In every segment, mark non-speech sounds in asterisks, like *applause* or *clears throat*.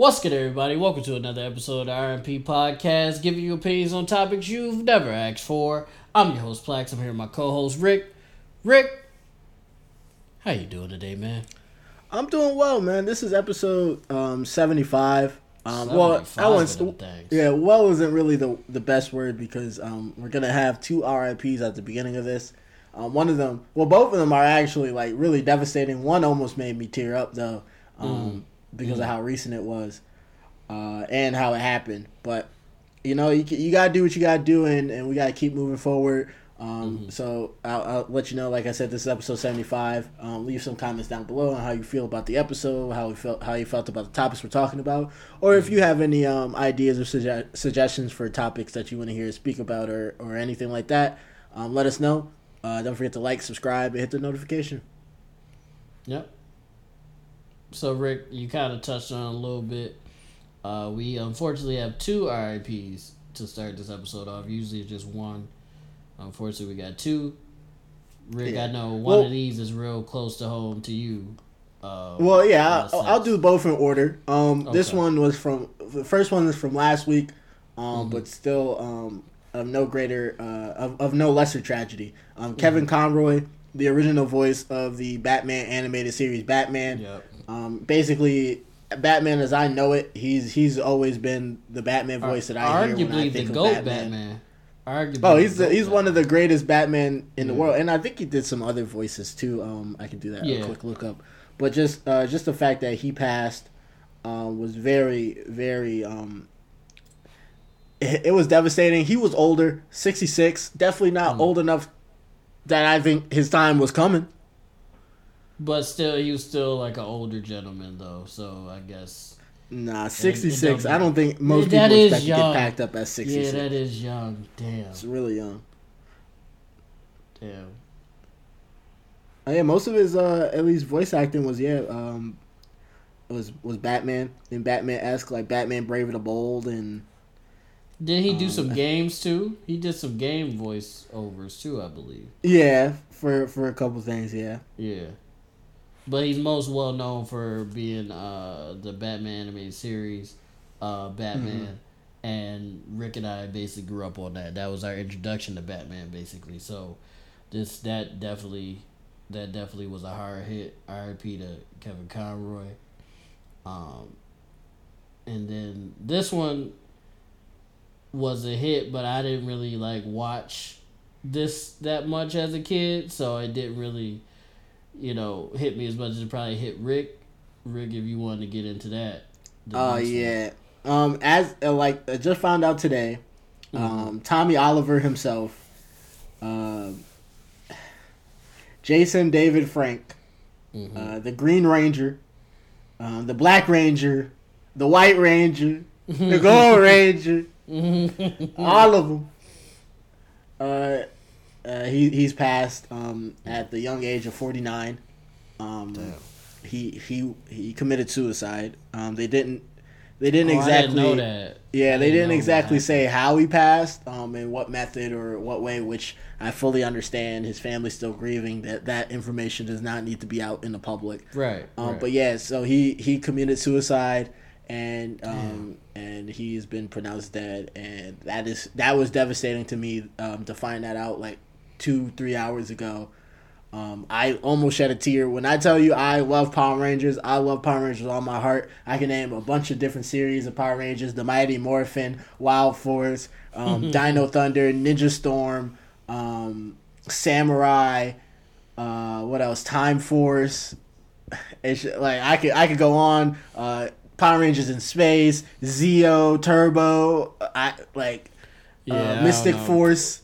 What's good, everybody? Welcome to another episode of the RMP Podcast, giving you opinions on topics you've never asked for. I'm your host, Plax. I'm here with my co-host, Rick. Rick, how you doing today, man? I'm doing well, man. This is episode um, 75. Um, well, I 75 was, yeah, well isn't really the the best word because um, we're gonna have two RIPS at the beginning of this. Um, one of them, well, both of them are actually like really devastating. One almost made me tear up though, um, because of how recent it was, uh, and how it happened. But you know, you you gotta do what you gotta do, and, and we gotta keep moving forward. Um, So I'll, I'll let you know. Like I said, this is episode seventy five. Um, leave some comments down below on how you feel about the episode, how you felt, how you felt about the topics we're talking about, or if you have any um, ideas or sugge- suggestions for topics that you want to hear us speak about, or or anything like that. Um, let us know. Uh, don't forget to like, subscribe, and hit the notification. Yep. So, Rick, you kind of touched on it a little bit. Uh, we unfortunately have two RIPs to start this episode off. Usually it's just one. Unfortunately, we got two. Rick, Yeah. I know one Well- of these is real close to home to you. Uh, Well, yeah, I'll, I'll do both in order. Um, this one was from the first one is from last week, um, Mm-hmm. but still um, of no greater uh, of, of no lesser tragedy. Mm-hmm. Um, Kevin Conroy, the original voice of the Batman animated series Batman. Yep. Um, basically, Batman as I know it, he's he's always been the Batman voice that I hear when I think the of GOAT Batman. Batman. Arguably Oh, he's the he's one of the greatest Batman in the world, and I think he did some other voices too. Um, I can do that. Yeah. A quick look up, but just uh, just the fact that he passed, um, was very very um. It, it was devastating. He was older, sixty six. Definitely not Hmm. old enough that I think his time was coming. But still, he was still like an older gentleman, though. So I guess. Nah, sixty six. I don't think most That people expect to get packed up at sixty Yeah, that is young. Damn. It's really young. Damn. Oh, yeah, most of his uh at least voice acting was yeah um was was Batman and Batman esque like Batman Brave and the Bold and Did he do Um, some games too? He did some game voice overs too, I believe. yeah for for a couple things yeah Yeah. But he's most well known for being uh the Batman animated series, uh Batman. And Rick and I basically grew up on that. That was our introduction to Batman basically. So this that definitely that definitely was a hard hit. RIP to Kevin Conroy. Um and then this one was a hit, but I didn't really like watch this that much as a kid, so it didn't really, you know, hit me as much as it probably hit Rick. Rick, if you wanted to get into that. oh one. yeah um as uh, like I just found out today um Tommy Oliver himself um Jason David Frank Mhm. uh the Green Ranger um the Black Ranger the White Ranger the *laughs* Gold Ranger all of them. Uh, uh, he he's passed um, at the young age of forty nine. Um, Damn. he he he committed suicide. Um, they didn't they didn't Oh, I exactly didn't know that. yeah I they didn't didn't exactly that. say how he passed um and what method or what way which I fully understand. His family's still grieving that that information does not need to be out in the public. Right. Um, right. But yeah, so he he committed suicide, and um, and he's been pronounced dead, and that is that was devastating to me um, to find that out like two three hours ago. Um, I almost shed a tear when I tell you I love Power Rangers. I love Power Rangers with all my heart. I can name a bunch of different series of Power Rangers: the Mighty Morphin, Wild Force, um, Dino Thunder, Ninja Storm, um, Samurai. Uh, what else? Time Force. It's like I could I could go on. Uh, Power Rangers in space, Zeo, Turbo, I like Yeah, uh, Mystic know. Force.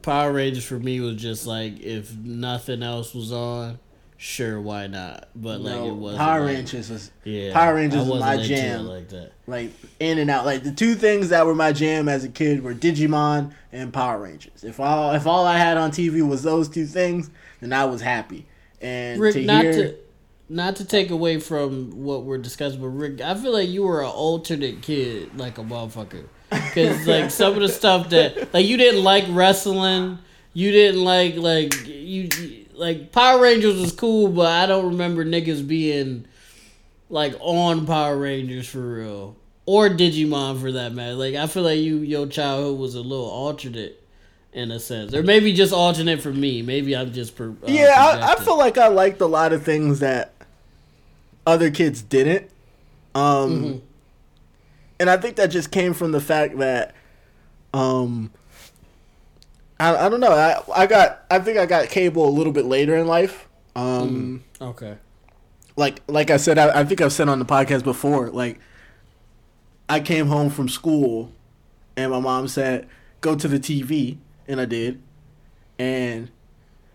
Power Rangers for me was just like if nothing else was on, sure, why not? But like No, it was Power like, Rangers was Yeah, Power Rangers was my jam. like that. like in and out. Like the two things that were my jam as a kid were Digimon and Power Rangers. If all if all I had on TV was those two things, then I was happy. And Rick, to not hear, to not to take away from what we're discussing, but Rick, I feel like you were an alternate kid, like a motherfucker. Because like some of the stuff that like you didn't like wrestling, you didn't like like you like Power Rangers was cool, but I don't remember niggas being like on Power Rangers for real, or Digimon for that matter. Like I feel like you your childhood was a little alternate in a sense, or maybe just alternate for me. Maybe I'm just per, uh, yeah, I, I feel like I liked a lot of things that other kids didn't. Um, Mhm. And I think that just came from the fact that, um, I, I don't know. I I got I think I got cable a little bit later in life. Um, okay. like like I said, I, I think I've said on the podcast before. Like, I came home from school, and my mom said, "Go to the TV," and I did, and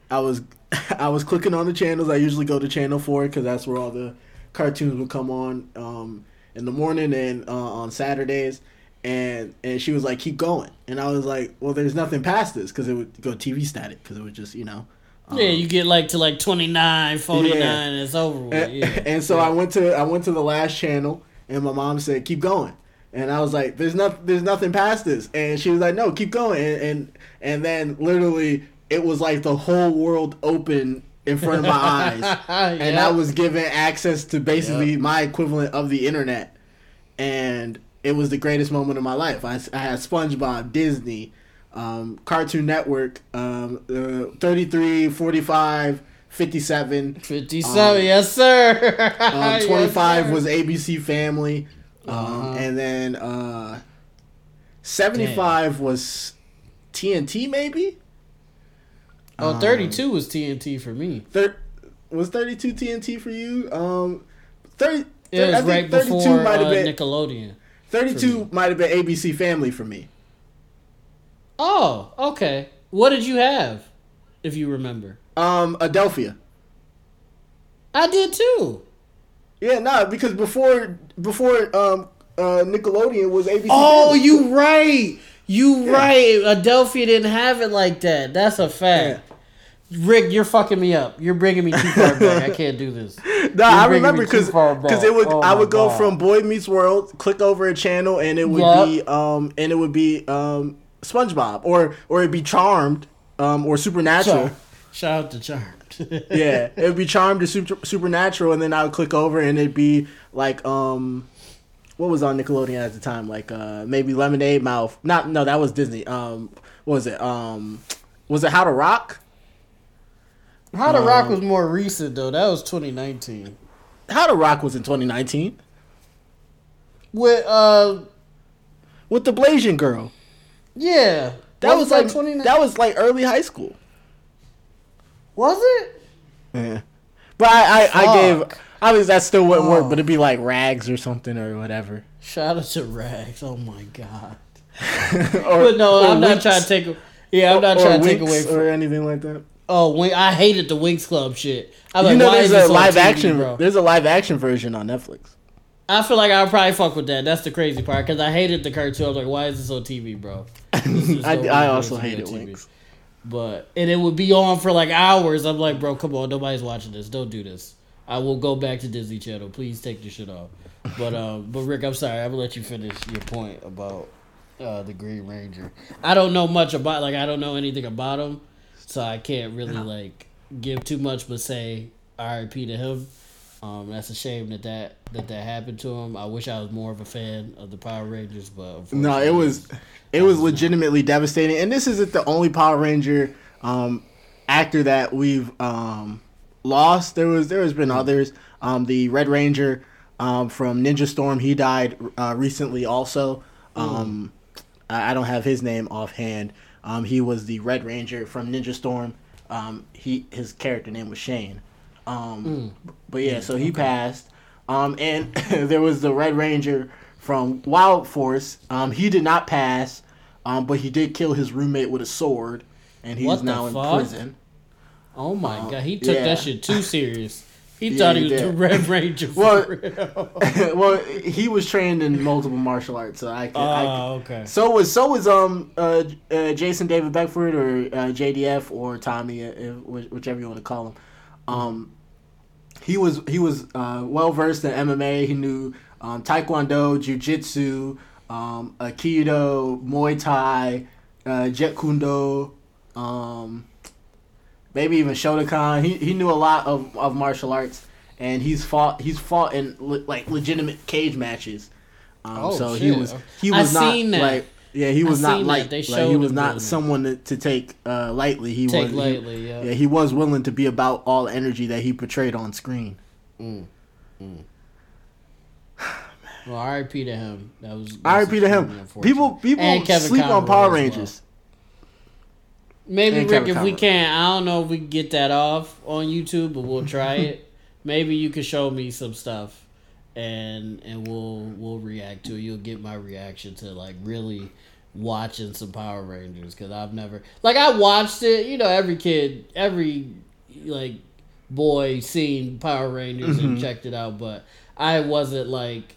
I was *laughs* I was clicking on the channels. I usually go to channel four because that's where all the cartoons would come on um, in the morning and uh, on Saturdays. And and she was like, "Keep going," and I was like, "Well, there's nothing past this because it would go TV static because it would just you know." um, yeah, you get like to like 29, 49, Yeah. and it's over with. and, Yeah. and so I went to I went to the last channel, and my mom said, "Keep going," and I was like, "There's not there's nothing past this," and she was like, "No, keep going," and and, and then literally it was like the whole world opened in front of my eyes, *laughs* and I was given access to basically Yep. my equivalent of the internet, and it was the greatest moment of my life. I, I had SpongeBob, Disney, um, Cartoon Network, um, uh, 33, 45, 57. 57, um, yes, sir. Um, *laughs* Yes, 25 sir. was ABC Family. Um, Uh-huh. And then uh, 75 was TNT, maybe? Oh, um, 32 was TNT for me. Thir- was 32 TNT for you? Um, 30, It was I think right 32 before might have uh, been, Nickelodeon. 32 might have been ABC Family for me. Oh, okay. What did you have, if you remember? Um, Adelphia. I did too. Yeah, nah, because before before um uh Nickelodeon was ABC. Oh, Family. you right. You Yeah. right. Adelphia didn't have it like that. That's a fact. Rick, you're fucking me up. You're bringing me too far back. I can't do this. *laughs* Nah, I remember because because it would Oh I would go God. from Boy Meets World, click over a channel, and it would Yup. be um and it would be um SpongeBob or or it'd be Charmed um or Supernatural. Shout out to Charmed. *laughs* yeah, it would be Charmed or Super, Supernatural, and then I would click over and it'd be like um. What was on Nickelodeon at the time? Like uh maybe Lemonade Mouth. Not no, that was Disney. Um what was it? Um was it How to Rock? How to Rock Um, was more recent though. That was 2019. How to Rock was in 2019 With uh, with the Blasian girl. yeah, That was, like 2019. that was like early high school. was it? Yeah. But I, I, I gave obviously that still wouldn't work, Oh. but it'd be like rags or something or whatever. Shout out to Rags. Oh my god. *laughs* or, But no, I'm not trying to take. Yeah, I'm not or trying to take away from. or anything like that. Oh, I hated the Winx Club shit. I'm you like, know, there's a live TV, action. bro? There's a live action version on Netflix. I feel like I'll probably fuck with that. That's the crazy part because I hated the cartoon. I was like, why is this on TV, bro? This *laughs* I, I also hated. Winx. But and it would be on for like hours. I'm like, bro, come on, nobody's watching this. Don't do this. I will go back to Disney Channel. Please take your shit off. But *laughs* um, but Rick, I'm sorry. I'm gonna let you finish your point about uh the Green Ranger. I don't know much about like I don't know anything about him, so I can't really like give too much, but say R.I.P. to him. Um, that's a shame that that that that happened to him. I wish I was more of a fan of the Power Rangers, but No, it was it was legitimately devastating, and this isn't the only Power Ranger um, actor that we've um, lost. There was there has been others. Um, the Red Ranger um, from Ninja Storm, he died uh, recently. Also, um, I, I don't have his name offhand. Um, he was the Red Ranger from Ninja Storm. Um, he his character name was Shane. Um, But yeah, so he passed. Um, and *laughs* there was the Red Ranger from Wild Force. Um, he did not pass, um, but he did kill his roommate with a sword, and he's now in prison. Oh my god, he took yeah. that shit too serious. *laughs* He Yeah, thought he he was the. Red Ranger *laughs* Well- *laughs* well, he was trained in multiple martial arts, so I can Oh, okay. So was so was um uh, uh Jason David Beckford or uh, JDF or Tommy, uh, which- whichever you want to call him. Um, he was he was uh, well versed in MMA. He knew um, Taekwondo, Jiu Jitsu, um, Aikido, Muay Thai, uh, Jeet Kune Do, um, maybe even Shotokan. He he knew a lot of, of martial arts, and he's fought he's fought in le- like legitimate cage matches. Um, Oh, so he was he I was not seen that. like yeah he was I not like. They like he was not doing someone to, to take uh, lightly. He Take was he- lightly, yeah. yeah he was willing to be about all the energy that he portrayed on screen. Well, R.I.P. to him. That was R.I.P. to him. People people sleep on Power Rangers. well. Maybe Rick, if we can, I don't know if we can get that off on YouTube, but we'll try *laughs* it. Maybe you can show me some stuff, and and we'll we'll react to it. You'll get my reaction to like really watching some Power Rangers because I've never like I watched it. You know, every kid, every like boy seen Power Rangers Mm-hmm. and checked it out, but I wasn't like.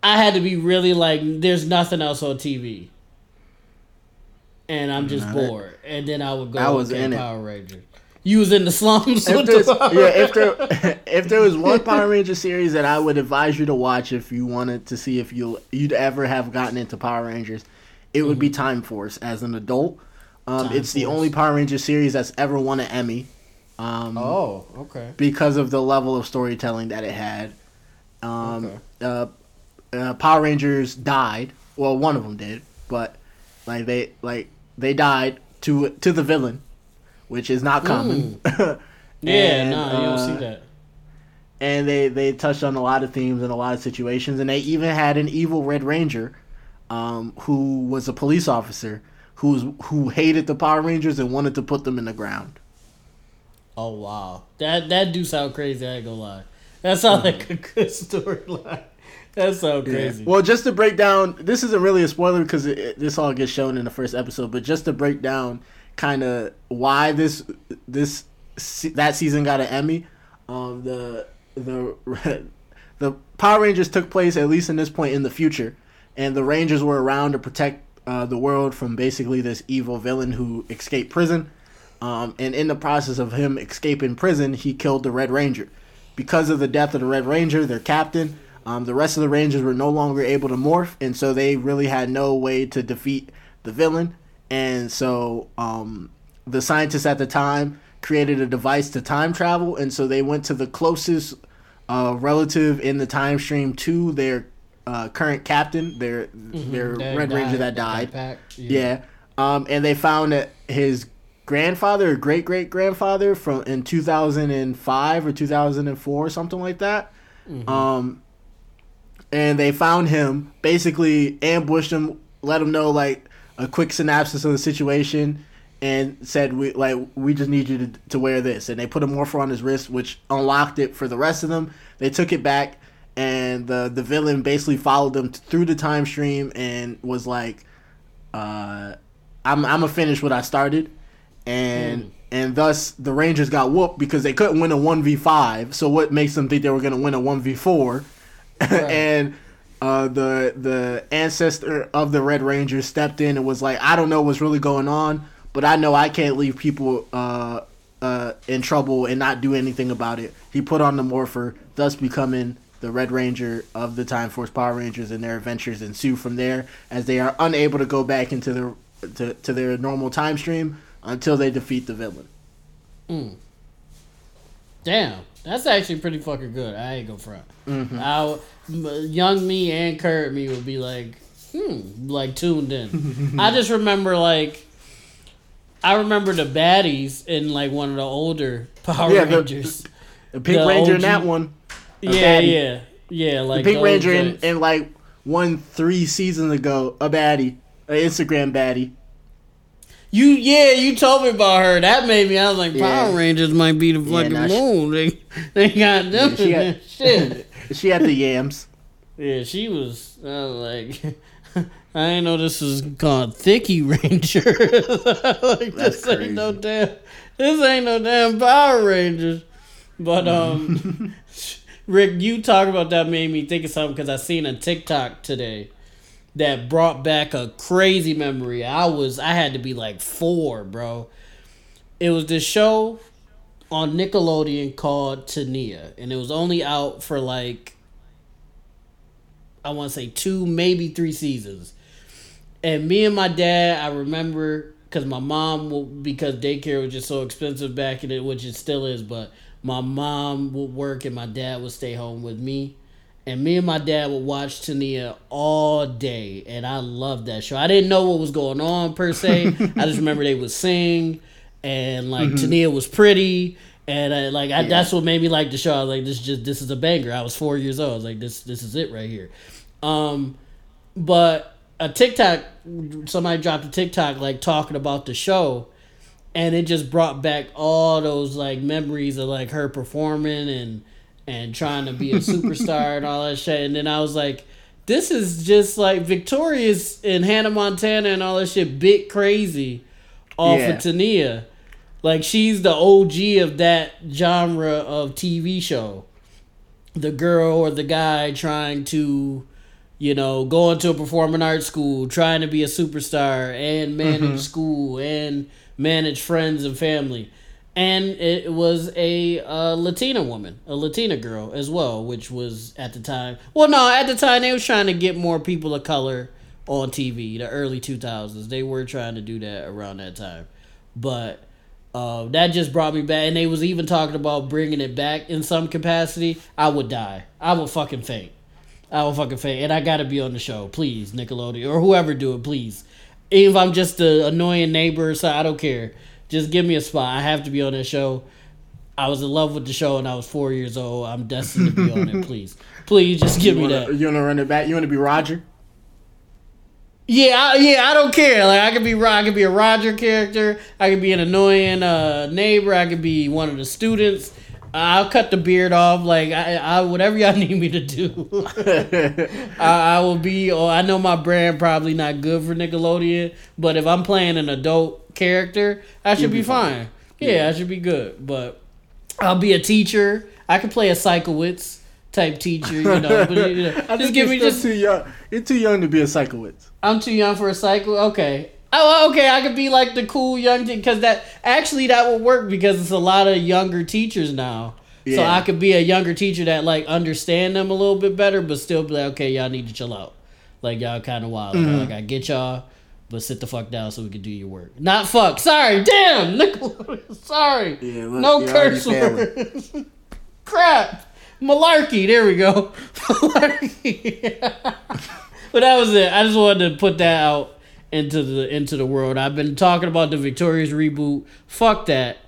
I had to be really like, there's nothing else on TV. And I'm just that- bored. And then I would go I was okay, in it. Power Rangers. You was in the slums If with the yeah, if there *laughs* if there was one Power *laughs* Ranger series that I would advise you to watch if you wanted to see if you you'd ever have gotten into Power Rangers, it would be Time Force. As an adult, um, Mm-hmm. It's the only Power Ranger series that's ever won an Emmy. Um, Oh, okay. because of the level of storytelling that it had. Um, Okay. uh, uh, Power Rangers died. Well, one of them did, but like they like they died to to the villain, which is not common. *laughs* Yeah, And, no, you don't uh, see that. and they they touched on a lot of themes and a lot of situations, and they even had an evil Red Ranger, um, who was a police officer who's who hated the Power Rangers and wanted to put them in the ground. Oh wow, that that do sound crazy. I ain't gonna lie. That sounds like a good *laughs* storyline. That so crazy. Well, just to break down, this isn't really a spoiler because it, it- this all gets shown in the first episode. But just to break down, kind of why this this that season got an Emmy. Um, the the *laughs* the Power Rangers took place at least in this point in the future, and the Rangers were around to protect uh, the world from basically this evil villain who escaped prison. Um, and in the process of him escaping prison, he killed the Red Ranger. Because of the death of the Red Ranger, their captain, um, the rest of the Rangers were no longer able to morph, and so they really had no way to defeat the villain. And so um, the scientists at the time created a device to time travel, and so they went to the closest uh, relative in the time stream to their uh, current captain, their their That Red Ranger that died. pack, Yeah. Um, and they found that his grandfather or great great grandfather from in 2005 or 2004 something like that. Um, and they found him, basically ambushed him, let him know like a quick synopsis of the situation, and said we like we just need you to, to wear this, and they put a morpher on his wrist, which unlocked it for the rest of them. They took it back, and the the villain basically followed them through the time stream and was like, uh, "I'm I'm gonna finish what I started," and. Mm and thus the Rangers got whooped because they couldn't win a 1v5. So what makes them think they were going to win a 1v4? right. *laughs* and uh, the the ancestor of the Red Ranger stepped in and was like, I don't know what's really going on, but I know I can't leave people uh, uh, in trouble and not do anything about it. He put on the morpher, thus becoming the Red Ranger of the Time Force Power Rangers, and their adventures ensue from there as they are unable to go back into their to, to their normal time stream until they defeat the villain. Mm. Damn that's actually pretty fucking good. I ain't gonna front. Mm-hmm. I young me and Kurt me would be like, hmm, like tuned in. *laughs* I just remember like, I remember the baddies in like one of the older *laughs* Power Yeah, Rangers. The Pink The Ranger in that one. yeah, baddie. yeah, yeah. Like the Pink Ranger in, in like one three seasons ago, a baddie, an Instagram baddie. You yeah, you told me about her. That made me. I was like, Yeah. Power Rangers might be the fucking nah, she- moon. They they got them. she. *laughs* Shit. *laughs* She had the yams. Yeah, she was. I was like, *laughs* I didn't know this was called Thicky Ranger. like, That's this ain't no damn. This ain't no damn Power Rangers. But um, Rick, you talking about that made me think of something because I seen a TikTok today that brought back a crazy memory. I was I had to be like four, bro. It was this show on Nickelodeon called Taina, and it was only out for like I want to say two, maybe three seasons. And me and my dad, I remember because my mom, because daycare was just so expensive back in it, which it still is, but my mom would work and my dad would stay home with me. And me and my dad would watch Taina all day, and I loved that show. I didn't know what was going on per se. *laughs* I just remember they would sing, and like Taina was pretty, and I, like I, that's what made me like the show. I was like, this just this is a banger. I was four years old. I was like, this this is it right here. Um, but a TikTok, somebody dropped a TikTok like talking about the show, and it just brought back all those like memories of like her performing and and trying to be a superstar and all that shit. And then I was like, this is just like Victorious and Hannah Montana and all that shit, bit crazy off Yeah. of Taina. Like she's the OG of that genre of TV show. The girl or the guy trying to, you know, go into a performing arts school, trying to be a superstar and manage mm-hmm. school and manage friends and family. And it was a uh, Latina woman, a Latina girl as well, which was at the time. Well, no, at the time they was trying to get more people of color on TV. The early two thousands, they were trying to do that around that time. But uh, that just brought me back, and they was even talking about bringing it back in some capacity. I would die. I would fucking faint. I would fucking faint, and I gotta be on the show, please, Nickelodeon or whoever do it, please. Even if I'm just the annoying neighbor, so I don't care. Just give me a spot. I have to be on that show. I was in love with the show, and I was four years old. I'm destined to be on it. *laughs* Please, please, just give You me wanna, that. you wanna run it back? You wanna be Roger? Yeah, I, yeah, I don't care. Like I could be, I could be a Roger character. I could be an annoying uh, neighbor. I could be one of the students. I'll cut the beard off. Like I, I whatever y'all *laughs* need me to do, *laughs* I, I will be. Or I know my brand probably not good for Nickelodeon, but if I'm playing an adult character, I should be, be fine. fine. Yeah, I should be good. But I'll be a teacher. I could play a Sikowitz type teacher. You know, but, you know, *laughs* I just give me just too young. You're too young to be a Sikowitz. I'm too young for a cycle. Okay. Oh, okay. I could be like the cool young because that actually that would work because it's a lot of younger teachers now. Yeah. So I could be a younger teacher that like understand them a little bit better, but still be like, okay, y'all need to chill out. Like y'all kind of wild. Mm-hmm. Like I get y'all, but sit the fuck down so we can do your work. Not fuck. Sorry. Damn. *laughs* Nickelodeon. Sorry. Yeah, look, no curse words. *laughs* Crap. Malarkey. There we go. *laughs* Malarkey. but that was it. I just wanted to put that out into the into the world. I've been talking about the Victorious reboot. Fuck that.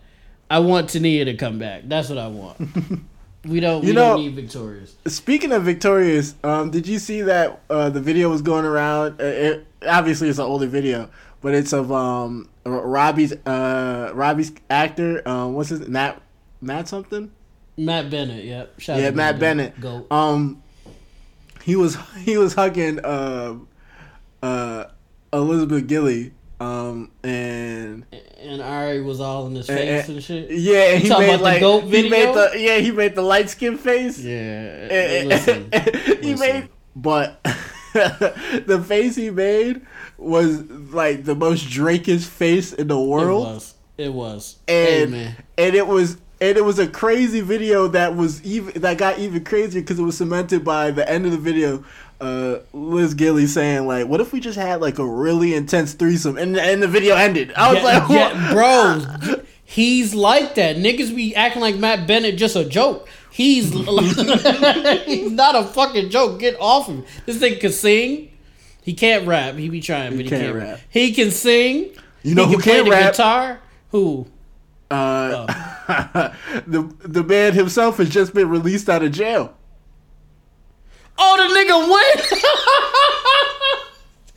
I want Taina to come back. That's what I want. We don't. You we know- don't need Victorious. Speaking of Victorious, um, did you see that uh, the video was going around? Uh, it, obviously, it's an older video, but it's of um, Robbie's uh, Robbie's actor. Um, what's his Matt Matt something? Matt Bennett. Yep. Shout Yeah, out to Matt Bennett. Go. Um, he was *laughs* he was hugging uh, uh, Elizabeth Gillies. Um, and and Ari was all in his face and- and shit. yeah, he made like he made the yeah he made the light skin face. Yeah. Eh, Listen. *laughs* he listen. made, but *laughs* the face he made was like the most Drakish face in the world. It was. It was. hey and man. and it was and it was a crazy video that was even that got even crazier because it was cemented by the end of the video. Uh, Liz Gillies saying like, "What if we just had like a really intense threesome?" And and the video ended. I was Yeah, like, yeah, bro, *laughs* he's like that. Niggas be acting like Matt Bennett just a joke. He's *laughs* *laughs* he's not a fucking joke. Get off him. This thing can sing. He can't rap. He be trying, but he, can't can't, rap. rap. He can sing. You know he who can the rap? guitar. Who? Uh, the the man himself has just been released out of jail. Oh, the nigga went. *laughs*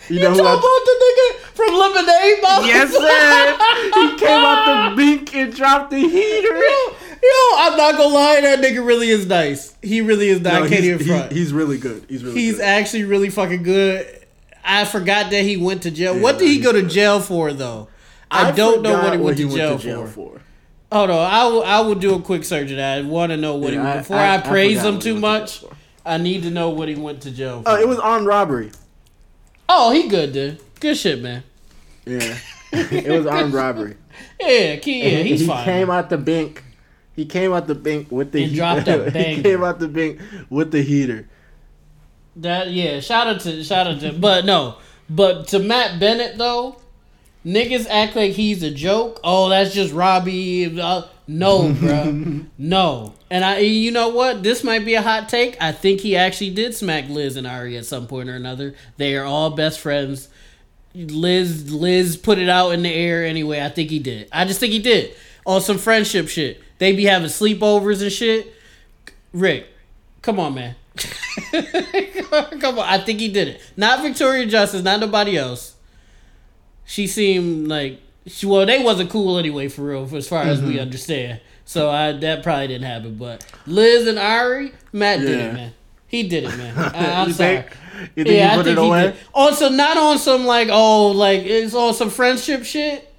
You You know talking about I- the nigga from Lemonade Mouth? Yes, sir. He *laughs* came out the bink and dropped the heater. Yo, yo, I'm not gonna lie, that nigga really is nice. He really is nice. No, I can't he's, even he- he's really good. He's really He's good. actually really fucking good. I forgot that he went to jail. what did he go to good. jail for though? I, don't know forgot what he went, to, jail for. Hold on, I will. I will do a quick search of that. I want to know what he Yeah, I- before I- I, I praise him too went to much. for. I need to know what he went to jail for. Oh, it was armed robbery. Oh, he good dude. Good shit, man. Yeah, it was armed robbery. *laughs* Yeah, key, yeah, he's he fine. He came out the bink. He *laughs* came out the bink with the And dropped a he came out the bink with the heater. That yeah, shout out to shout out to but no. But to Matt Bennett though, niggas act like he's a joke. Oh, that's just Robbie. Uh, No, bro. no. And I, you know what? This might be a hot take. I think he actually did smack Liz and Ari at some point or another. They are all best friends. Liz, Liz put it out in the air anyway. I think he did. I just think he did on some friendship shit. They be having sleepovers and shit. Rick, come on, man. *laughs* come on. I think he did it. Not Victoria Justice. Not nobody else. She seemed like well, they wasn't cool anyway, for real, for as far as we understand. So I that probably didn't happen. But Liz and Ari, Matt did it, man. He did it, man. *laughs* I, I'm you sorry. think? You think Yeah, he I think it he away? did. Also, not on some like oh, like it's on some friendship shit,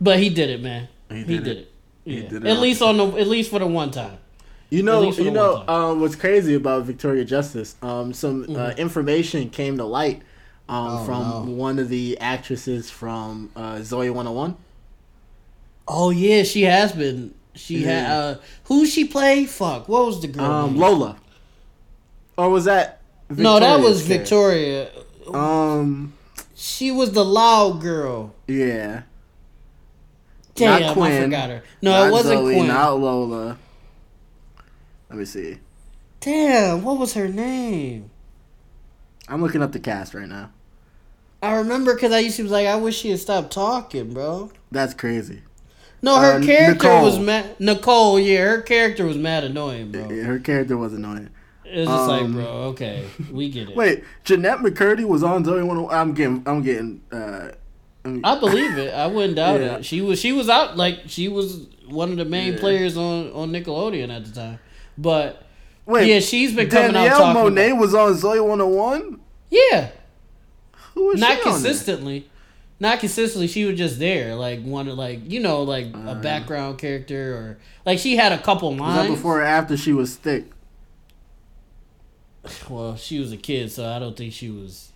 but he did it, man. He did did, it. it. Yeah. did it at least on the at least for the one time. You know, you know, um, what's crazy about Victoria Justice? Um, some uh, Mm-hmm. information came to light um, Oh, from no. one of the actresses from uh, Zoey 101. Oh yeah, she has been. She had uh, who she play? Fuck, what was the girl? Um. Lola, or was that? no, that was? Victoria. Um, She was the loud girl. yeah. Damn, Not Quinn, I forgot her. No, it wasn't Zoe, Quinn. Not Lola. Let me see. Damn, what was her name? I'm looking up the cast right now. I remember because I used to be like, I wish she had stopped talking, bro. That's crazy. No, her Uh, character Nicole. was mad. Nicole, yeah, her character was mad annoying, bro. Her character was annoying. It It's just like, Um, bro, okay, we get it. Wait, Jennette McCurdy was on Zoey 101. I'm getting, I'm getting. Uh, I'm- I believe it. I wouldn't doubt Yeah. it. She was, she was out like she was one of the main Yeah. players on on Nickelodeon at the time. But Wait, yeah, she's been coming out Danielle. Monet about- was on Zoey 101. Yeah, Who was not consistently. Not consistently. She was just there, like one of like you know like a Uh. background character or like she had a couple Was lines. that before or after she was thick? Well, she was a kid, so I don't think she was.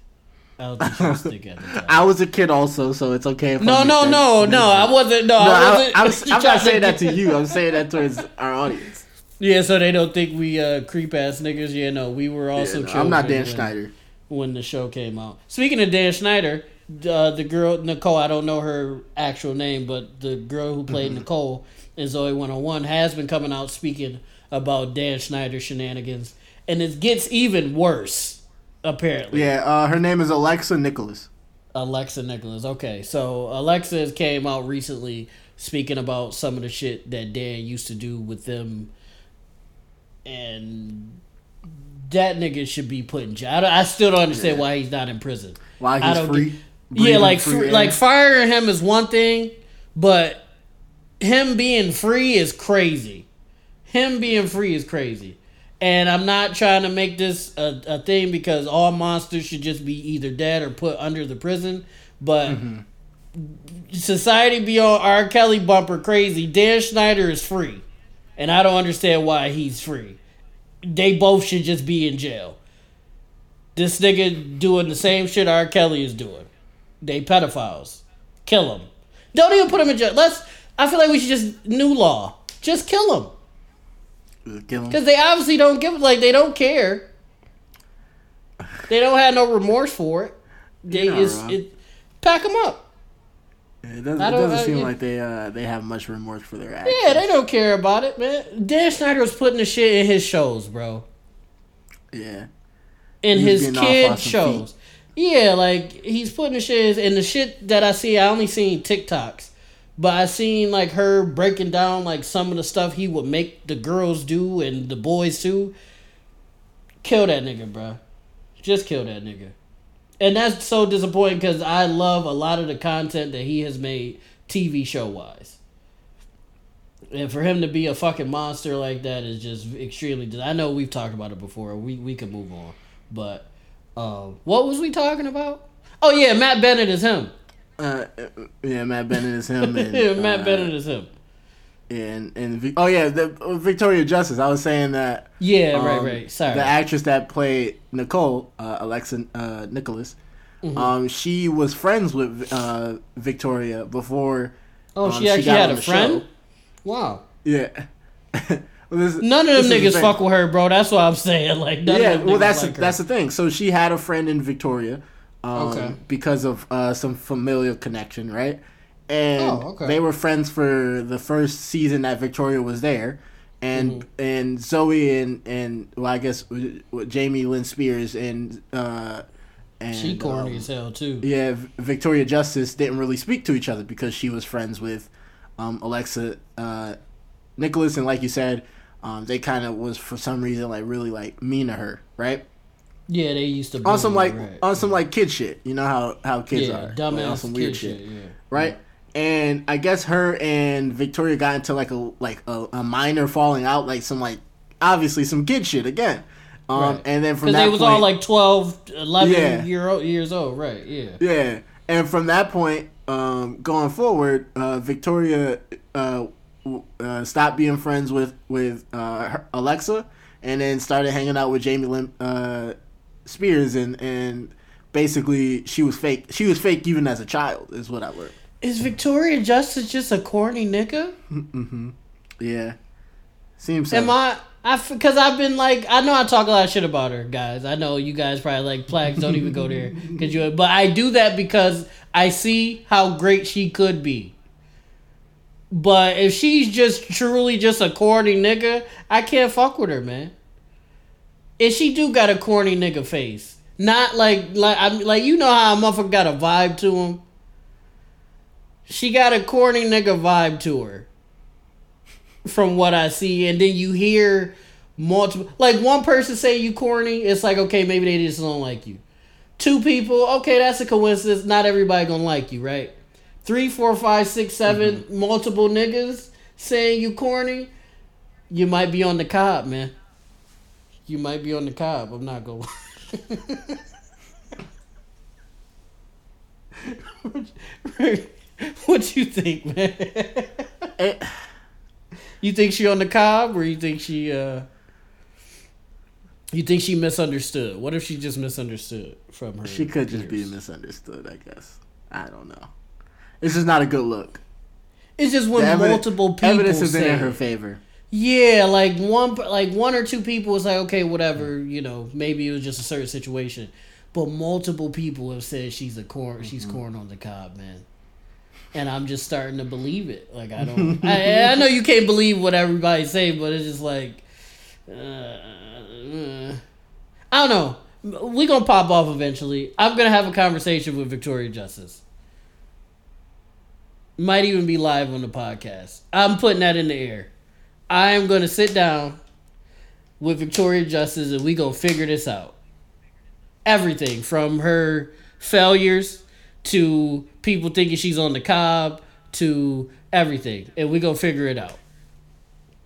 I don't think she was thick at the *laughs* time. I was a kid also, so it's okay. If I No, no, no, no. I wasn't. No, No, I I, wasn't. I'm, *laughs* I'm not saying that *laughs* to you. I'm saying that towards our audience. Yeah, so they don't think we uh, creep ass niggas. Yeah, no, we were also. Yeah, no, I'm not Dan Schneider. When the show came out. Speaking of Dan Schneider, uh, the girl Nicole, I don't know her actual name, but the girl who played Mm-hmm. Nicole in Zoey 101 has been coming out speaking about Dan Schneider shenanigans, and it gets even worse. Apparently, Yeah, uh, her name is Alexa Nikolas. Alexa Nikolas. Okay, so Alexa came out recently speaking about some of the shit that Dan used to do with them, and that nigga should be put in jail. I, I still don't understand Yeah. why he's not in prison. Why I he's don't free? get- yeah, like free fr- like firing him is one thing, but him being free is crazy. Him being free is crazy. And I'm not trying to make this a, a thing because all monsters should just be either dead or put under the prison. But Mm-hmm. society be on R. Kelly bumper crazy. Dan Schneider is free. And I don't understand why he's free. They both should just be in jail. This nigga doing the same shit R. Kelly is doing. They pedophiles. Kill them. Don't even put them in jail. Let's. I feel like we should just new law. Just kill them because they obviously don't give like they don't care. *laughs* They don't have no remorse for it. They You're not it's, wrong. it pack them up. It doesn't, it doesn't seem like they uh, they have much remorse for their actions. Yeah, they don't care about it, man. Dan Schneider was putting the shit in his shows, bro. Yeah. in He was his kid shows. Yeah, like he's putting the shit and the shit that I see, I only seen TikToks, but I seen like her breaking down like some of the stuff he would make the girls do and the boys too. Kill that nigga, bro. Just kill that nigga. And that's so disappointing because I love a lot of the content that he has made TV show wise. And for him to be a fucking monster like that is just extremely. I know we've talked about it before. We we could move on, but um, what was we talking about? Oh yeah, Matt Bennett is him. Uh, yeah, Matt Bennett is him. *laughs* And, yeah, Matt uh, Bennett is him. And and oh yeah, the uh, Victoria Justice. I was saying that. Yeah, right, um, right. Sorry. The actress that played Nicole, uh, Alexa uh, Nikolas, Mm-hmm. um, she was friends with uh, Victoria before. oh, um, she actually got had a friend. show. Wow. Yeah. *laughs* Well, this- None of them niggas fuck with her, bro. That's what I'm saying. Like, none yeah, of them well, that's like the, that's the thing. So she had a friend in Victoria, um, Okay. because of uh, some familial connection, right? And Oh, okay. they were friends for the first season that Victoria was there. And and Zoe and and well, I guess Jamie Lynn Spears and uh, and She corny um, as hell too. yeah, Victoria Justice didn't really speak to each other because she was friends with um, Alexa uh, Nikolas, and like you said, um, they kind of was for some reason like really like mean to her, right? Yeah, they used to On some like right. on some like kid shit, you know how how kids yeah, are, like, dumbass on some weird shit, shit. Yeah. right? And I guess her and Victoria got into like a like a, a minor falling out, like some like obviously some kid shit again. Um, Right. and then from Because that they was point, all like 12, 11 Yeah. year old, years old, right? Yeah. Yeah, and from that point, um, going forward, uh, Victoria uh, uh, stopped being friends with with uh, her- Alexa, and then started hanging out with Jamie Lynn uh, Spears, and and basically she was fake. She was fake even as a child, is what I learned. Is Victoria Justice just a corny nigga? Mm-hmm. Yeah, seems so. Am I? I because I've been like I know I talk a lot of shit about her, guys. I know you guys probably like Plax. Don't even go there *laughs* because you. But I do that because I see how great she could be. But if she's just truly just a corny nigga, I can't fuck with her, man. And she do got a corny nigga face, not like like I'm like you know how a motherfucker got a vibe to him. She got a corny nigga vibe to her from what I see, and then you hear multiple like one person say you corny, it's like okay, maybe they just don't like you. Two people, okay, that's a coincidence. Not everybody gonna like you, right? Three, four, five, six, seven, mm-hmm. multiple niggas saying you corny, you might be on the cob, man. You might be on the cob. I'm not gonna. *laughs* *laughs* *laughs* what you think, man? Eh, You think she on the cob, or you think she uh you think she misunderstood? What if she just misunderstood from her? she could just be misunderstood, I guess. I don't know. This is not a good look. It's just when evidence- multiple people Evidence say, in her favor. yeah, like one, like one or two people was like, okay, whatever, you know, maybe it was just a certain situation, but multiple people have said she's a corn, she's Mm-hmm. corn on the cob, man. And I'm just starting to believe it. Like I don't, *laughs* I, I know you can't believe what everybody say, but it's just like, uh, uh, I don't know. We gonna pop off eventually. I'm gonna have a conversation with Victoria Justice. Might even be live on the podcast. I'm putting that in the air. I am gonna sit down with Victoria Justice and we gonna figure this out. Everything from her failures to people thinking she's on the cob to everything, and we gonna figure it out.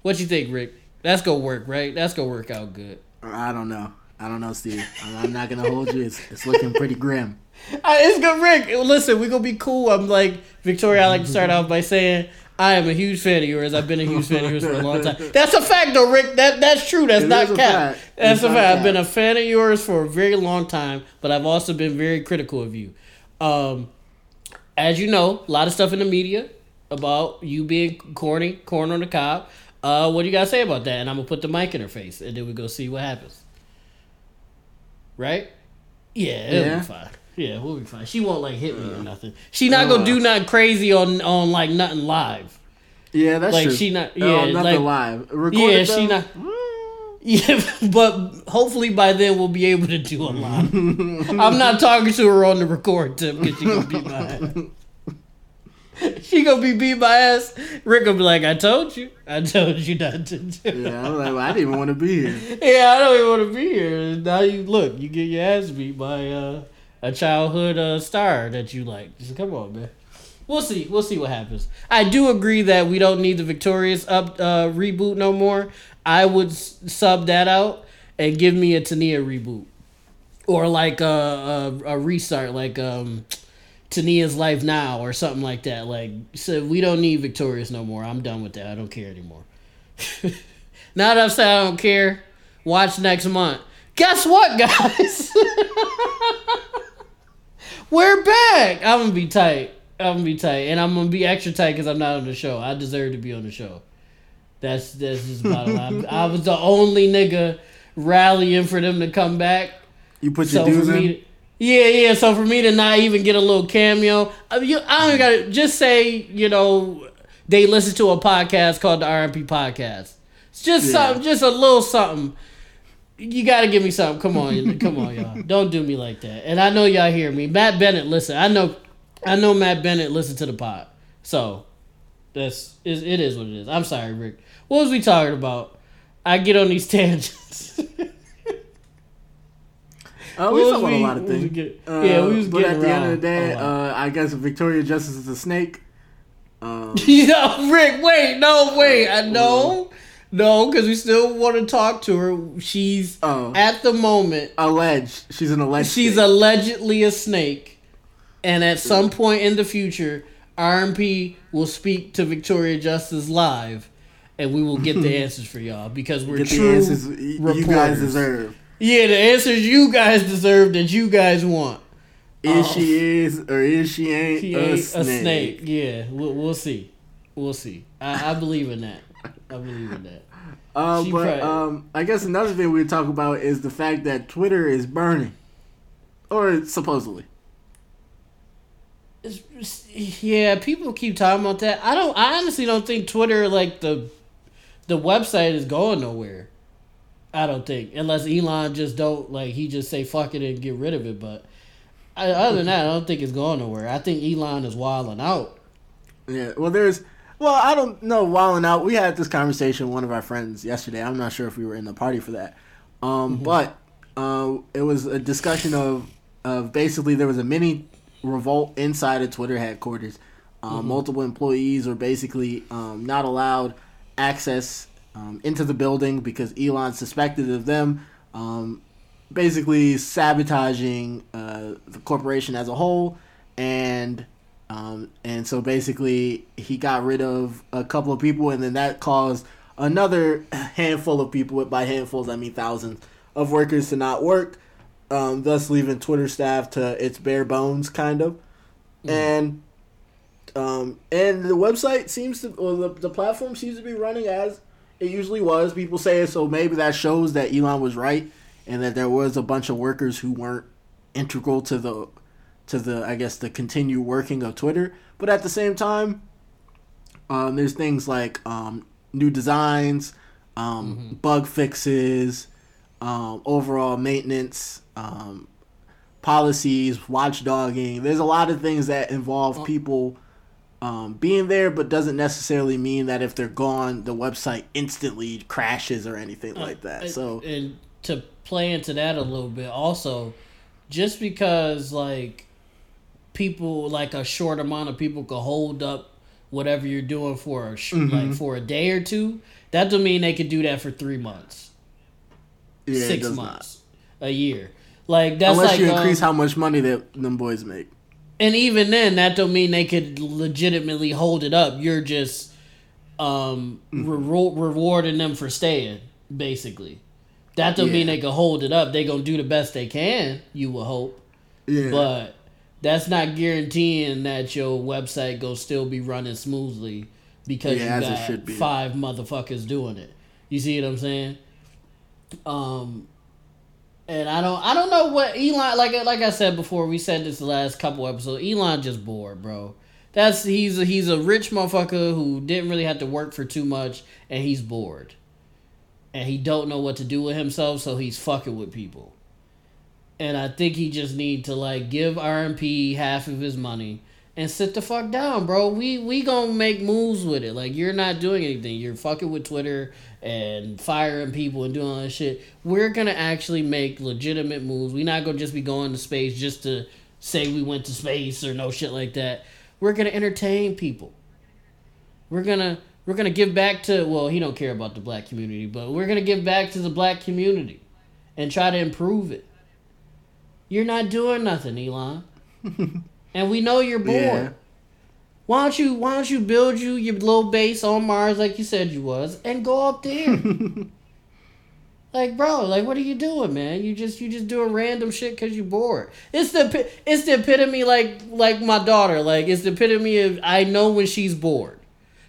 What you think, Rick? That's gonna work, right? That's gonna work out good. I don't know. I don't know, Steve. I'm, not gonna hold you. It's, it's looking pretty grim. *laughs* Uh, it's good, Rick. Listen, we gonna be cool. I'm like Victoria. I like to start off by saying I am a huge fan of yours. I've been a huge fan of yours for a long time. *laughs* That's a fact, though, Rick. That that's true. That's It not cap. fact. That's It's a fact. I've been a fan of yours for a very long time, but I've also been very critical of you. Um, as you know, a lot of stuff in the media about you being corny, corn on the cob. Uh, what do you gotta say about that? And I'm gonna put the mic in her face, and then we go see what happens. Right? Yeah, it'll Yeah. be fine. Yeah, we'll be fine. She won't like hit me or nothing. She not gonna do nothing crazy on on like nothing live. Yeah, that's Like, true. she not- Oh, yeah, nothing like- live. Recorded Yeah, she not. *laughs* Yeah, but hopefully by then we'll be able to do a lot. I'm not talking to her on the record tip because she gonna beat my ass. She gonna be beat my ass. Rick gonna be like, "I told you, I told you not to do." Yeah, I'm like, well, I didn't even want to be here. Yeah, I don't even want to be here. Now you look, you get your ass beat by uh, a childhood uh, star that you like. Just come on, man. We'll see. We'll see what happens. I do agree that we don't need the Victorious up uh, reboot no more. I would sub that out and give me a Taina reboot, or like a a, a restart, like um, Taina's Life Now or something like that. Like, so we don't need Victorious no more. I'm done with that. I don't care anymore. *laughs* now that I've said I don't care, watch next month. Guess what, guys? *laughs* We're back. I'm gonna be tight. I'm gonna be tight, and I'm gonna be extra tight because I'm not on the show. I deserve to be on the show. That's that's just bottom line. I was the only nigga rallying for them to come back. You put your So dues in. me, Yeah, yeah. So for me to not even get a little cameo, I, mean, you, I don't got to just say, you know, they listen to a podcast called the RMP Podcast. It's just Yeah. something, just a little something. You got to give me something. Come on, *laughs* come on, y'all. Don't do me like that. And I know y'all hear me. Matt Bennett, listen. I know, I know Matt Bennett listen to the pod. So that's it is what it is. I'm sorry, Rick. What was we talking about? I get on these *laughs* tangents. Uh, we talk about a lot of things. get- Uh, yeah, we was but getting at the end of the day, uh, I guess Victoria Justice is a snake. Um, *laughs* Yo, Rick, wait, no, wait, I know, no, because we still want to talk to her. She's Oh. at the moment. alleged. She's an alleged. She's snake. allegedly a snake, and at some point in the future, RMP will speak to Victoria Justice live, and we will get the answers for y'all because we're Get the true answers y- you guys deserve. Yeah, the answers you guys deserve that you guys want. Is Oh. she is or is she ain't, He a, ain't snake. a snake. Yeah, we'll, we'll see. We'll see. I, I believe in that. I believe in that. Uh, but probably- um, I guess another thing we talk about is the fact that Twitter is burning, or supposedly. It's- yeah, people keep talking about that. I don't. I honestly don't think Twitter, like the, the website, is going nowhere. I don't think, unless Elon just don't like he just say fuck it and get rid of it. But I, other than that, I don't think it's going nowhere. I think Elon is wilding out. Yeah. Well, there's. Well, I don't know. Wilding out. We had this conversation with one of our friends yesterday. I'm not sure if we were in the party for that. Um, but uh, it was a discussion of of basically there was a mini revolt inside of Twitter headquarters. Um, Multiple employees were basically um, not allowed access um, into the building because Elon suspected of them um, basically sabotaging uh, the corporation as a whole, and um, and so basically he got rid of a couple of people, and then that caused another *clears throat* handful of people. By handfuls, I mean thousands of workers to not work, um, thus leaving Twitter staff to its bare bones, kind of, and. Um, and the website seems to, or the, the platform seems to be running as it usually was. People say it, so maybe that shows that Elon was right, and that there was a bunch of workers who weren't integral to the, to the I guess the continued working of Twitter. But at the same time, um, there's things like um, new designs, um, bug fixes, um, overall maintenance, um, policies, watchdogging. There's a lot of things that involve people um, being there, but doesn't necessarily mean that if they're gone, the website instantly crashes or anything like that. So and to play into that a little bit, also, just because like people like a short amount of people could hold up whatever you're doing for a sh- Mm-hmm. like for a day or two, that doesn't mean they could do that for three months, yeah, it six months, a year. Like that's Unless like you increase um, how much money that them boys make. And even then, that don't mean they could legitimately hold it up. You're just um, Mm-hmm. rewar- rewarding them for staying, basically. That don't mean they can hold it up. They gonna do the best they can. You will hope, Yeah, but that's not guaranteeing that your website go still be running smoothly because Yeah, you got five motherfuckers doing it. You see what I'm saying? Um, and I don't, I don't know what Elon like. Like I said before, we said this the last couple episodes. Elon just bored, bro. That's he's a, he's a rich motherfucker who didn't really have to work for too much, and he's bored, and he don't know what to do with himself, so he's fucking with people. And I think he just need to like give RMP half of his money and sit the fuck down, bro. We we gonna make moves with it. Like you're not doing anything. You're fucking with Twitter and firing people and doing all that shit. We're gonna actually make legitimate moves. We're not gonna just be going to space just to say we went to space or no shit like that. We're gonna entertain people. We're gonna we're gonna give back to well, he don't care about the black community, but we're gonna give back to the black community and try to improve it. You're not doing nothing, Elon. *laughs* and we know you're bored. Yeah. Why don't you why don't you build you your little base on Mars like you said you was and go up there? *laughs* like bro, like what are you doing, man? You just you just doing random shit cuz you bored. It's the it's the epitome like like my daughter, like it's the epitome of I know when she's bored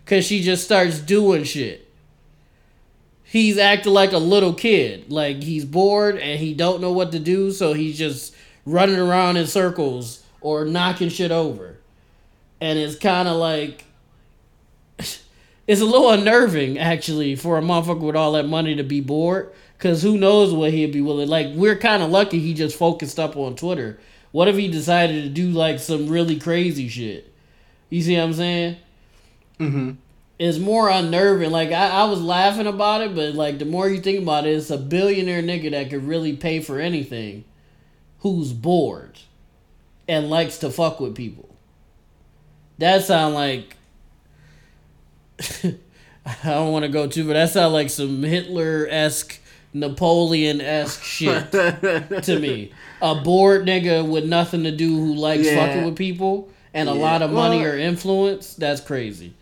cuz she just starts doing shit. He's acting like a little kid, like he's bored and he don't know what to do, so he's just running around in circles or knocking shit over. And it's kind of like *laughs* it's a little unnerving actually for a motherfucker with all that money to be bored cuz who knows what he'd be willing like we're kind of lucky he just focused up on Twitter. What if he decided to do like some really crazy shit? You see what I'm saying? mm-hmm. It's more unnerving. Like I, I was laughing about it, but like the more you think about it, it's a billionaire nigga that could really pay for anything who's bored and likes to fuck with people. That sound like *laughs* I don't want to go too, but that sound like some Hitler esque, Napoleon esque shit *laughs* to me. A bored nigga with nothing to do who likes Yeah. fucking with people and a lot of money Well- or influence. That's crazy.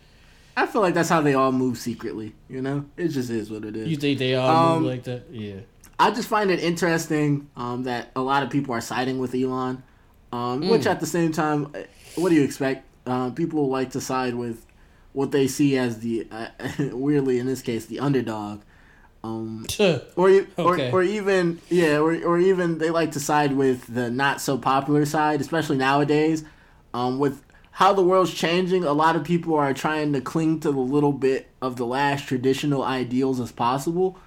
I feel like that's how they all move secretly. You know, it just is what it is. You think they all Um, move like that? Yeah. I just find it interesting um, that a lot of people are siding with Elon, um, which Mm. at the same time, uh, what do you expect? Uh, people like to side with what they see as the, uh, *laughs* weirdly in this case, the underdog. Um, or, or Okay. or even yeah, or, or even they like to side with the not so popular side, especially nowadays. Um, with how the world's changing, a lot of people are trying to cling to the little bit of the last traditional ideals as possible,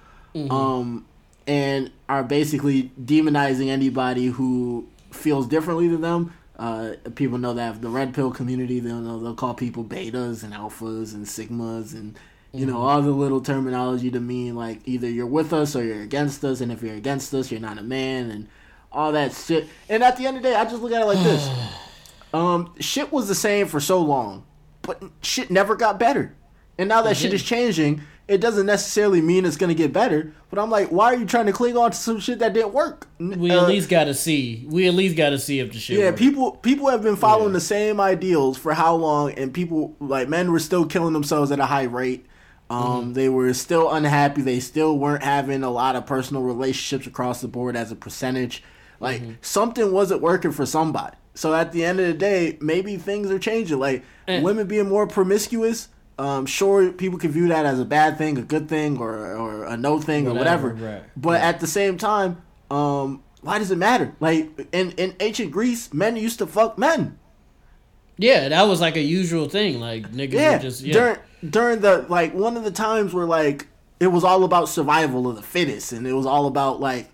um, and are basically demonizing anybody who feels differently to them. Uh, people know that the red pill community, they'll know they'll call people betas and alphas and sigmas and you know all the little terminology to mean like either you're with us or you're against us, and if you're against us, you're not a man and all that shit. And at the end of the day, I just look at it like this: *sighs* um, shit was the same for so long, but shit never got better. And now that shit is changing, it doesn't necessarily mean it's gonna get better. But I'm like, why are you trying to cling on to some shit that didn't work? We Uh, at least got to see. We at least got to see if the shit. yeah, works. people people have been following Yeah. the same ideals for how long, and people like men were still killing themselves at a high rate. Um, Mm-hmm. They were still unhappy. They still weren't having a lot of personal relationships across the board as a percentage. Like Mm-hmm. something wasn't working for somebody. So at the end of the day, maybe things are changing. Like women being more promiscuous. Um, sure, people can view that as a bad thing, a good thing, or or a no thing, or Whatever, whatever. right. But at the same time, um, why does it matter? Like in in ancient Greece, men used to fuck men. Yeah, that was like a usual thing. Like niggas Yeah, just yeah. during during the like one of the times where like it was all about survival of the fittest, and it was all about like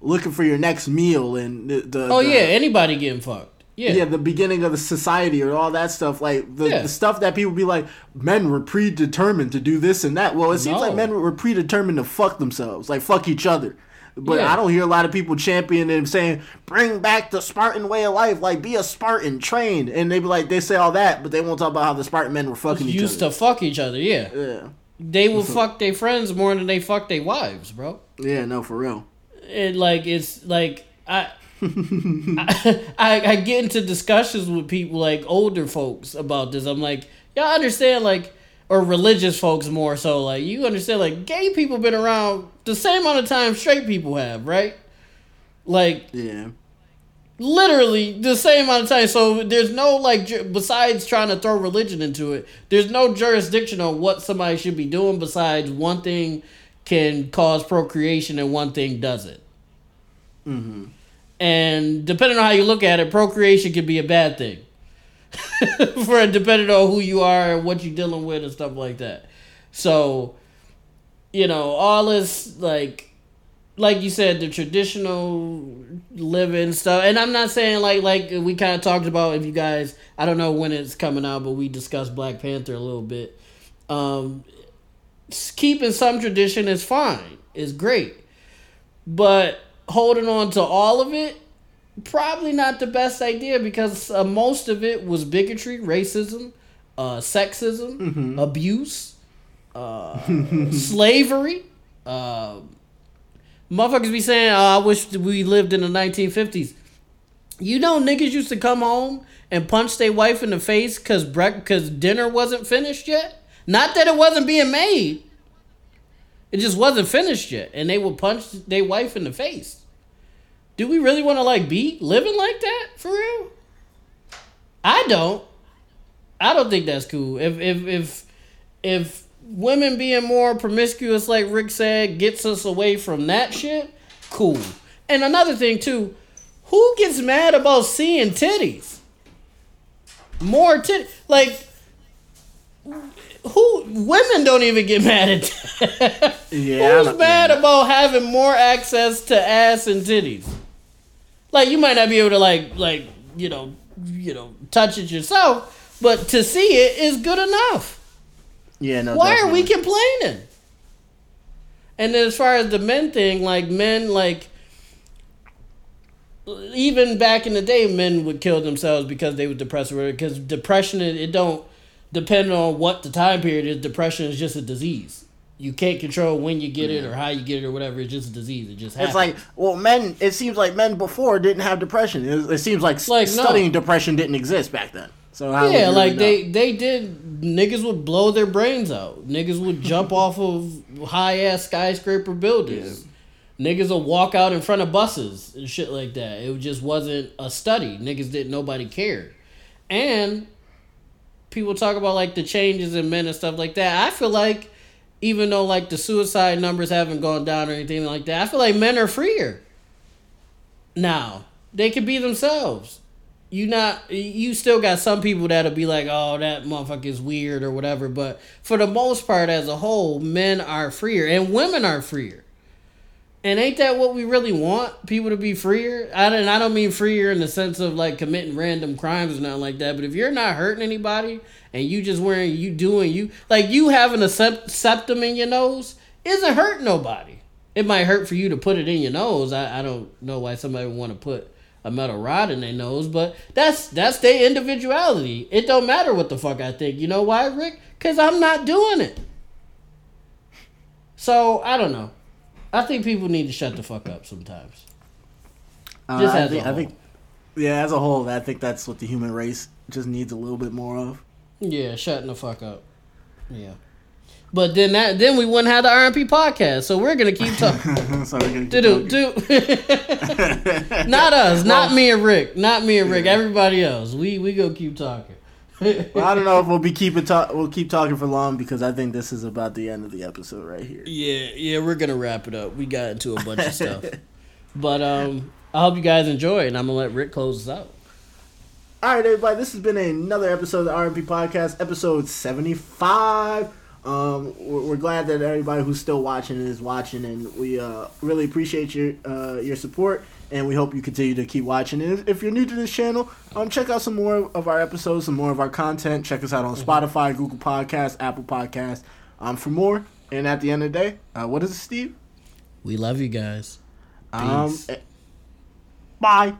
looking for your next meal and the, the oh the- yeah, anybody getting fucked. Yeah. yeah, the beginning of the society or all that stuff, like the, Yeah. the stuff that people be like, men were predetermined to do this and that. Well, it seems No. like men were predetermined to fuck themselves, like fuck each other. But Yeah. I don't hear a lot of people championing and saying, "Bring back the Spartan way of life, like be a Spartan, train." And they be like, they say all that, but they won't talk about how the Spartan men were fucking each used other. to fuck each other. Yeah, yeah, they would *laughs* fuck their friends more than they fuck their wives, bro. yeah, no, for real. it like it's like I, I *laughs* I I get into discussions with people like older folks about this. I'm like, y'all understand like or religious folks more so like you understand like gay people been around the same amount of time straight people have, right? Like Yeah, literally the same amount of time. So there's no like besides trying to throw religion into it. There's no jurisdiction on what somebody should be doing besides one thing can cause procreation and one thing doesn't. Mm-hmm. And depending on how you look at it, procreation can be a bad thing. *laughs* For depending on who you are and what you're dealing with and stuff like that. So, you know, all this like like you said, the traditional living stuff. And I'm not saying like like we kind of talked about if you guys I don't know when it's coming out, but we discussed Black Panther a little bit. Um keeping some tradition is fine. Is great. But holding on to all of it probably not the best idea because uh, most of it was bigotry, racism, uh, sexism, abuse, uh, *laughs* slavery. Uh, motherfuckers be saying, oh, "I wish we lived in the 1950s." You know, niggas used to come home and punch their wife in the face because brec- cause dinner wasn't finished yet. Not that it wasn't being made. It just wasn't finished yet, and they would punch their wife in the face. Do we really want to like be living like that for real? I don't. I don't think that's cool. If if if if women being more promiscuous, like Rick said, gets us away from that shit, cool. And another thing too, Who gets mad about seeing titties? More titties. Like, who? Women don't even get mad at that. *laughs* Yeah, Who's mad about having more access to ass and titties? Like, you might not be able to like, like, you know, you know, touch it yourself, but to see it is good enough. Yeah, no. Why are we complaining? And then as far as the men thing, like men, like even back in the day, men would kill themselves because they were depressed. Because depression, it don't depend on what the time period is. Depression is just a disease. You can't control when you get it or how you get it or whatever. It's just a disease. It just happens. It's like, well, men. It seems like men before didn't have depression. It, it seems like, Like, no. studying depression didn't exist back then. So how yeah, like know? they they did. Niggas would blow their brains out. Niggas would jump off of high ass skyscraper buildings. Niggas will walk out in front of buses and shit like that. It just wasn't a study. Niggas didn't. Nobody cared. And people talk about like the changes in men and stuff like that. I feel like even though like the suicide numbers haven't gone down or anything like that, I feel like men are freer now. They can be themselves you not you still got some people that'll be like, oh, that motherfucker is weird or whatever. But for the most part, as a whole, men are freer and women are freer. And ain't that what we really want? People to be freer. I don't. I don't mean freer in the sense of like committing random crimes or nothing like that. But if you're not hurting anybody and you just wearing you doing you like you having a sept- septum in your nose isn't hurting nobody. It might hurt for you to put it in your nose. I, I don't know why somebody would want to put a metal rod in their nose, but that's that's their individuality. It don't matter what the fuck I think. You know why, Rick? Cause I'm not doing it. So I don't know. I think people need to shut the fuck up sometimes. Uh, just I think, I think, yeah, as a whole, I think that's what the human race just needs a little bit more of. Yeah, shutting the fuck up. Yeah. But then that then we wouldn't have the RMP podcast, so we're gonna keep talking. *laughs* so we're gonna keep do talking. do. *laughs* not us, not me and Rick, not me and Rick. Everybody else, we we go keep talking. Well, I don't know if we'll be keeping talk. We'll keep talking for long because I think this is about the end of the episode right here. Yeah, yeah, we're gonna wrap it up. We got into a bunch of stuff, *laughs* but um, I hope you guys enjoy, and I'm gonna let Rick close us out. All right, everybody. This has been another episode of the RMP Podcast, episode seventy-five. Um, we're, we're glad that everybody who's still watching is watching, and we uh, really appreciate your uh, your support. And we hope you continue to keep watching. And if, you're new to this channel, um, check out some more of our episodes, some more of our content. Check us out on Spotify, Google Podcasts, Apple Podcasts, um, for more. And at the end of the day, uh, what is it, Steve? We love you guys. Um, Peace. eh, bye.